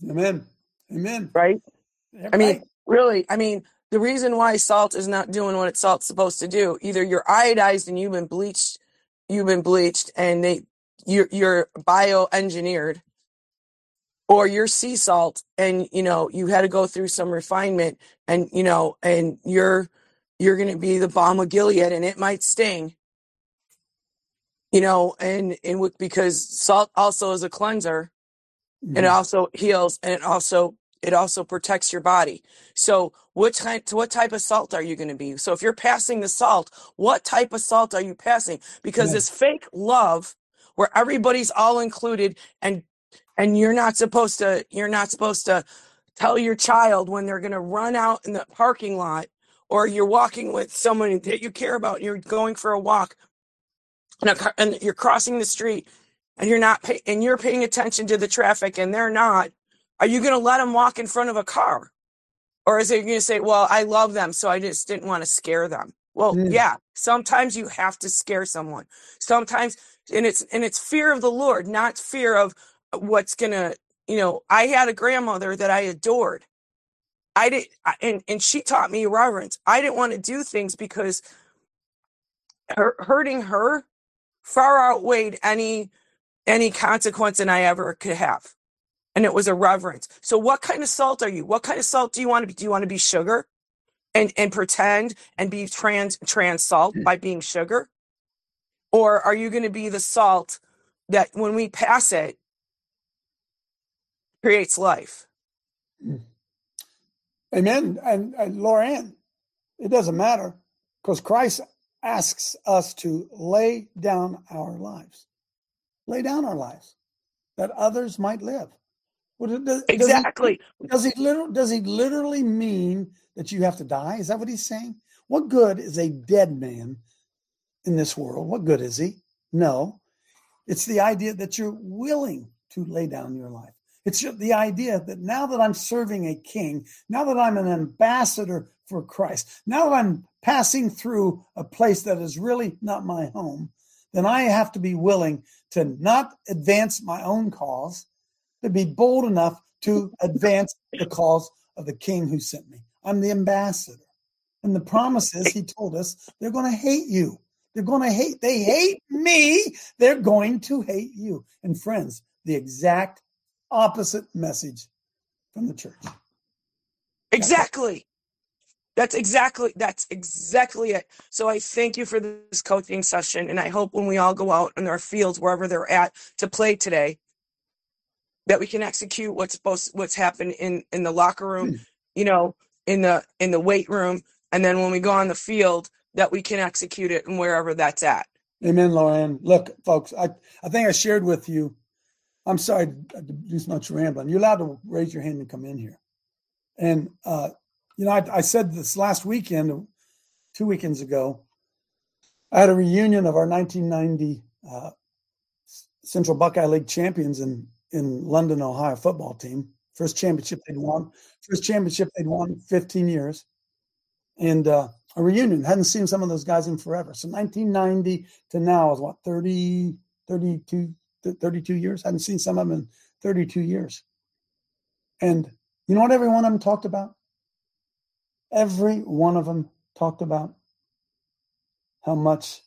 Amen. Amen. Right. I mean, right. really, I mean, the reason why salt is not doing what it's salt's supposed to do, either you're iodized and you've been bleached, you've been bleached and they you're you're bioengineered, or you're sea salt and you know you had to go through some refinement and you know and you're you're gonna be the balm of Gilead and it might sting. You know, and and with, because salt also is a cleanser, and it Mhm. also heals and it also it also protects your body. So what type what type of salt are you going to be? So if you're passing the salt what type of salt are you passing? Because this fake love where everybody's all included and and you're not supposed to you're not supposed to tell your child when they're going to run out in the parking lot or you're walking with someone that you care about and you're going for a walk and, a, car- and you're crossing the street and you're not pay, and you're paying attention to the traffic and they're not are you going to let them walk in front of a car? Or is it going to say well i love them so i just didn't want to scare them. Well Mm. yeah sometimes you have to scare someone. Sometimes and it's and it's fear of the lord not fear of what's going to you know i had a grandmother that i adored. I did I- and and she taught me reverence. I didn't want to do things because her, hurting her far outweighed any any consequence that i ever could have and it was a reverence. So what kind of salt are you? What kind of salt do you want to be? Do you want to be sugar and and pretend and be trans trans salt hmm. by being sugar? Or are you going to be the salt that when we pass it creates life? Hmm. Amen. And, and Lauren, it doesn't matter because Christ asks us to lay down our lives, lay down our lives that others might live. What it- does, does he- Exactly. Does he literally does he literally mean that you have to die? Is that what he's saying? What good is a dead man in this world? What good is he? No. It's the idea that you're willing to lay down your life. It's the idea that now that I'm serving a king, now that I'm an ambassador for Christ, now that I'm passing through a place that is really not my home, then I have to be willing to not advance my own cause, to be bold enough to advance the cause of the king who sent me. I'm the ambassador. And the promise is, he told us, they're going to hate you. They're going to hate, they hate me. They're going to hate you. And friends, the exact opposite message from the church. Exactly. That's exactly that's exactly it. So I thank you for this coaching session and I hope when we all go out in our fields wherever they're at to play today that we can execute what's supposed what's happened in in the locker room, you know, in the in the weight room, and then when we go on the field, that we can execute it and wherever that's at. Amen, Lauren. Look, folks, I, I think I shared with you. I'm sorry to do so much rambling. You're allowed to raise your hand and come in here. And uh, you know, I, I said this last weekend, two weekends ago. I had a reunion of our 1990 uh, Central Buckeye League champions in in London, Ohio football team. First championship they'd won. First championship they'd won 15 years. And uh, a reunion. Hadn't seen some of those guys in forever. So 1990 to now is what 30, 32, 32 years. Hadn't seen some of them in 32 years. And you know what every one of them talked about? Every one of them talked about how much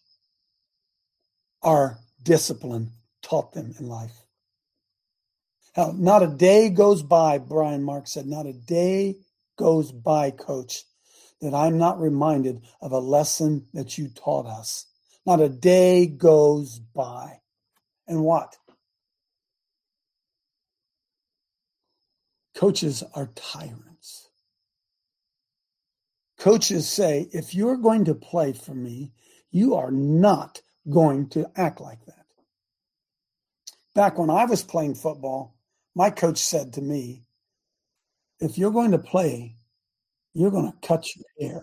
our discipline taught them in life. Not a day goes by, Brian Mark said, not a day goes by, coach, that I'm not reminded of a lesson that you taught us. Not a day goes by. And what? Coaches are tyrants. Coaches say, if you're going to play for me, you are not going to act like that. Back when I was playing football, my coach said to me, if you're going to play, you're going to cut your hair.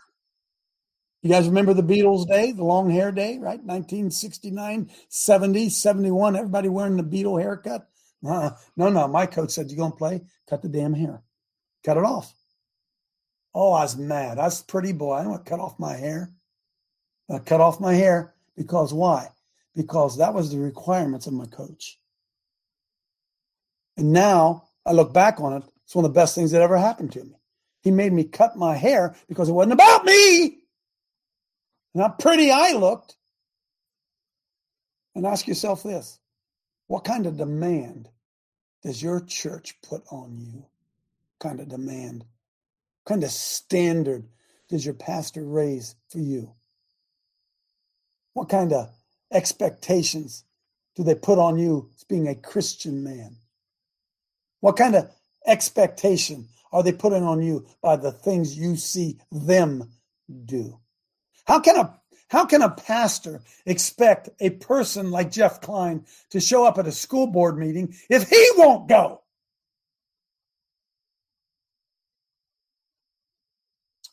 You guys remember the Beatles day, the long hair day, right? 1969, 70, 71, everybody wearing the Beatle haircut. Uh, no, no. My coach said, You're going to play? Cut the damn hair. Cut it off. Oh, I was mad. I was pretty boy. I want to cut off my hair. I cut off my hair because why? Because that was the requirements of my coach. And now I look back on it, it's one of the best things that ever happened to me. He made me cut my hair because it wasn't about me and how pretty I looked. And ask yourself this what kind of demand does your church put on you? What kind of demand? What kind of standard does your pastor raise for you? What kind of expectations do they put on you as being a Christian man? What kind of expectation are they putting on you by the things you see them do? How can a how can a pastor expect a person like Jeff Klein to show up at a school board meeting if he won't go?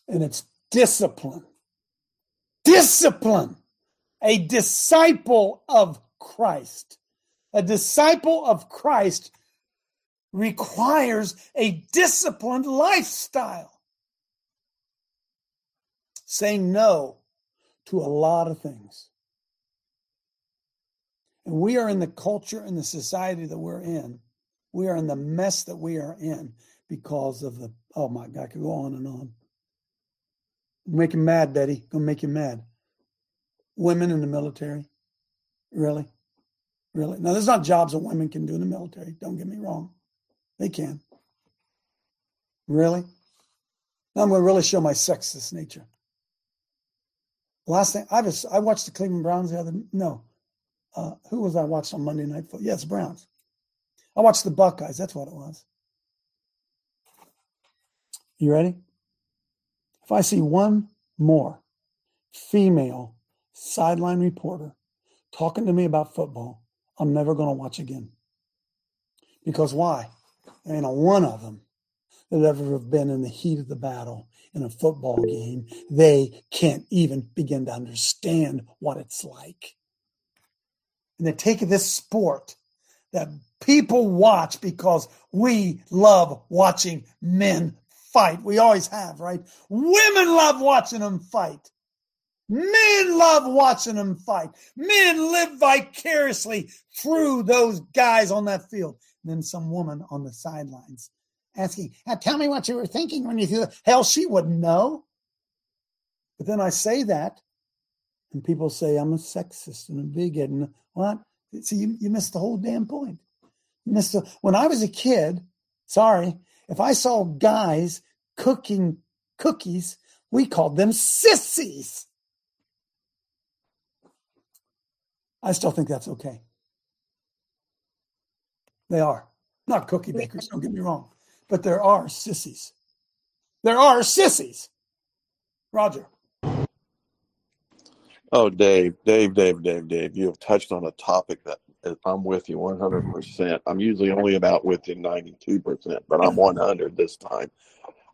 And it's discipline. Discipline. A disciple of Christ. A disciple of Christ requires a disciplined lifestyle. Saying no to a lot of things. And we are in the culture and the society that we're in. We are in the mess that we are in because of the, oh my God, I could go on and on. Make you mad, Betty. Gonna make you mad. Women in the military. Really? Really? Now, there's not jobs that women can do in the military. Don't get me wrong. They can. Really? Now I'm going to really show my sexist nature. Last thing I was, I watched the Cleveland Browns the other. No, uh, who was I watched on Monday Night Football? Yes, Browns. I watched the Buckeyes. That's what it was. You ready? If I see one more female sideline reporter talking to me about football, I'm never going to watch again. Because why? There ain't a one of them that ever have been in the heat of the battle in a football game, they can't even begin to understand what it's like. And they take this sport that people watch because we love watching men fight. We always have, right? Women love watching them fight. Men love watching them fight. Men live vicariously through those guys on that field. Then some woman on the sidelines asking, Tell me what you were thinking when you threw it. Hell, she wouldn't know. But then I say that, and people say I'm a sexist and a bigot. And what? See, you, you missed the whole damn point. You missed the, when I was a kid, sorry, if I saw guys cooking cookies, we called them sissies. I still think that's okay. They are. Not cookie bakers, don't get me wrong. But there are sissies. There are sissies. Roger. Oh, Dave, Dave, Dave, Dave, Dave, you have touched on a topic that I'm with you 100%. I'm usually only about with you 92%, but I'm 100 this time.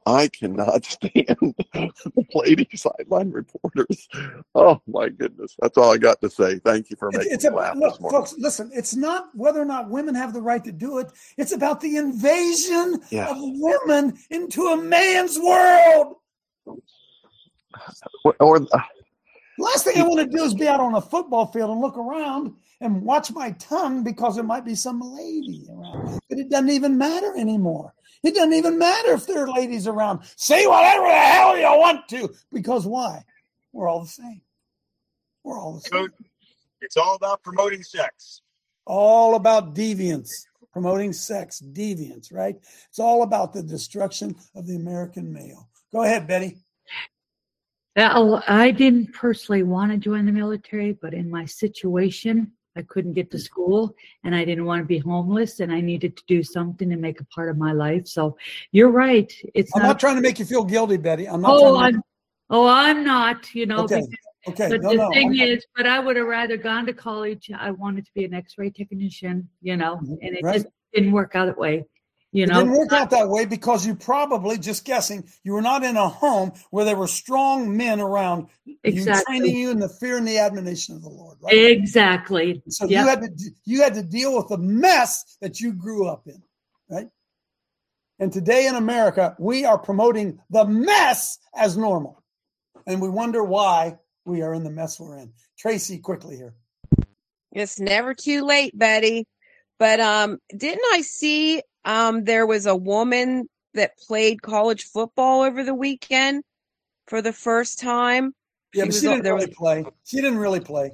I cannot stand the lady sideline reporters. Oh, my goodness. That's all I got to say. Thank you for It's, making it's me a, look, folks, listen, it's not whether or not women have the right to do it. It's about the invasion Yeah. of women into a man's world. Or, or uh, Last thing I want to do is be out on a football field and look around and watch my tongue because there might be some lady around. But it doesn't even matter anymore. It doesn't even matter if there are ladies around. Say whatever the hell you want to. Because why? We're all the same. We're all the same. It's all about promoting sex. All about deviance, promoting sex, deviance, right? It's all about the destruction of the American male. Go ahead, Betty. Well, I didn't personally want to join the military, but in my situation, I couldn't get to school and I didn't want to be homeless and I needed to do something to make a part of my life. So you're right. It's I'm not, not trying to make you feel guilty, Betty. I'm not oh, to I'm, oh, I'm not, you know, Okay. because- Okay. but No, the no. thing I'm- is, but I would have rather gone to college. I wanted to be an x-ray technician, you know, and it Mm-hmm. Right. just didn't work out that way, you know, it didn't work out that way because you probably, just guessing, you were not in a home where there were strong men around you, training you in the fear and the admonition of the Lord. Right? Exactly. So Yep. you had to you had to deal with the mess that you grew up in, right? And today in America, we are promoting the mess as normal, and we wonder why we are in the mess we're in. Tracy, quickly here. It's never too late, Betty. But um, didn't I see um there was a woman that played college football over the weekend for the first time? Yeah, but she didn't there really was- play. She didn't really play.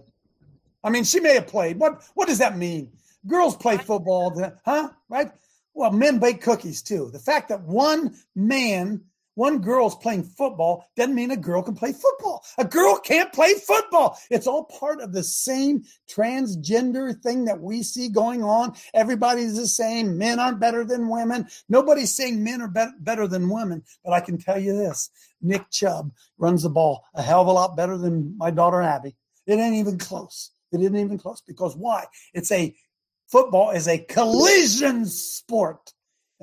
I mean, she may have played. What What does that mean? Girls play football, huh? Right? Well, men bake cookies too. The fact that one man, one girl's playing football doesn't mean a girl can play football. A girl can't play football. It's all part of the same transgender thing that we see going on. Everybody's the same. Men aren't better than women. Nobody's saying men are bet- better than women. But I can tell you this Nick Chubb runs the ball a hell of a lot better than my daughter Abby. It ain't even close. It isn't even close because why? It's a football is a collision sport.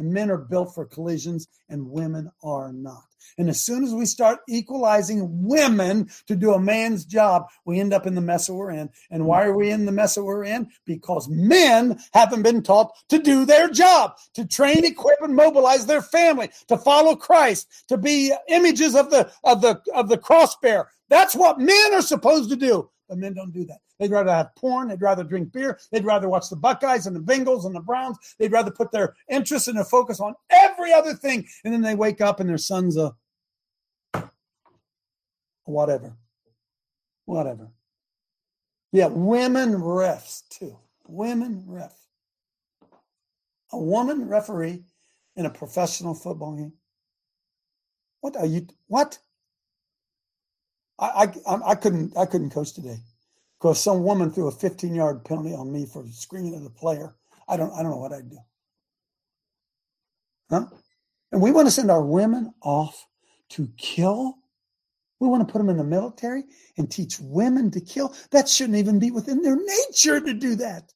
And men are built for collisions and women are not. And as soon as we start equalizing women to do a man's job, we end up in the mess that we're in. And why are we in the mess that we're in? Because men haven't been taught to do their job, to train, equip, and mobilize their family, to follow Christ, to be images of the of the of the cross bearer. That's what men are supposed to do. But men don't do that. They'd rather have porn. They'd rather drink beer. They'd rather watch the Buckeyes and the Bengals and the Browns. They'd rather put their interest and their focus on every other thing. And then they wake up and their son's a whatever. Whatever. Yeah, women refs too. Women ref. A woman referee in a professional football game. What are you? What? I I, I couldn't I couldn't coach today because some woman threw a 15 yard penalty on me for screaming at a player. I don't I don't know what I'd do. Huh? And we want to send our women off to kill. We want to put them in the military and teach women to kill. That shouldn't even be within their nature to do that.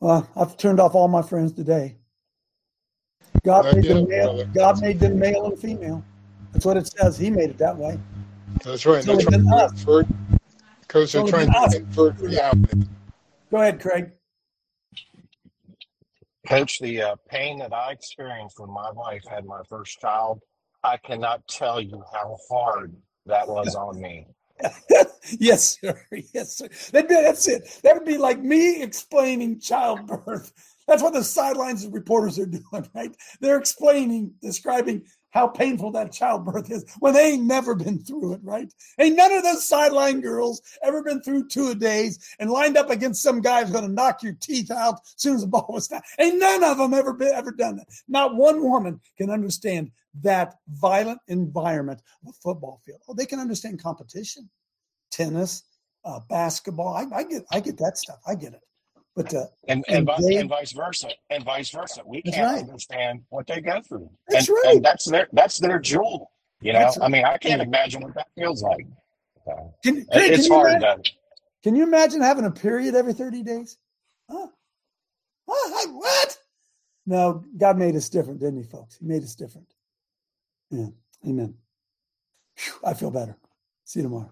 Well, I've turned off all my friends today. God made them male. God made them male and female. That's what it says. He made it that way. That's right. It's They're only trying to us. convert, Coach, they're only trying been to us. convert me out. Go ahead, Craig. Coach, the uh, pain that I experienced when my wife had my first child, I cannot tell you how hard that was on me. yes, sir. Yes, sir. That'd be, that's it. That would be like me explaining childbirth. That's what the sidelines of reporters are doing, right? They're explaining, describing how painful that childbirth is when they ain't never been through it, right? Ain't none of those sideline girls ever been through two a days and lined up against some guy who's going to knock your teeth out as soon as the ball was down. Ain't none of them ever been ever done that. Not one woman can understand that violent environment of a football field. Oh, they can understand competition, tennis, uh, basketball. I, I get, I get that stuff. I get it. But uh, and and, and they- and vice versa, and vice versa. We can't right. understand what they go through, That's and, right. and that's their that's their jewel. You know, That's I mean, I can't right. imagine what that feels like. Uh, Can, it- can it's you hard. imagine- Can you imagine having a period every 30 days? Huh? Huh? What? No, God made us different, didn't he, folks? He made us different. Yeah. Amen. Phew, I feel better. See you tomorrow.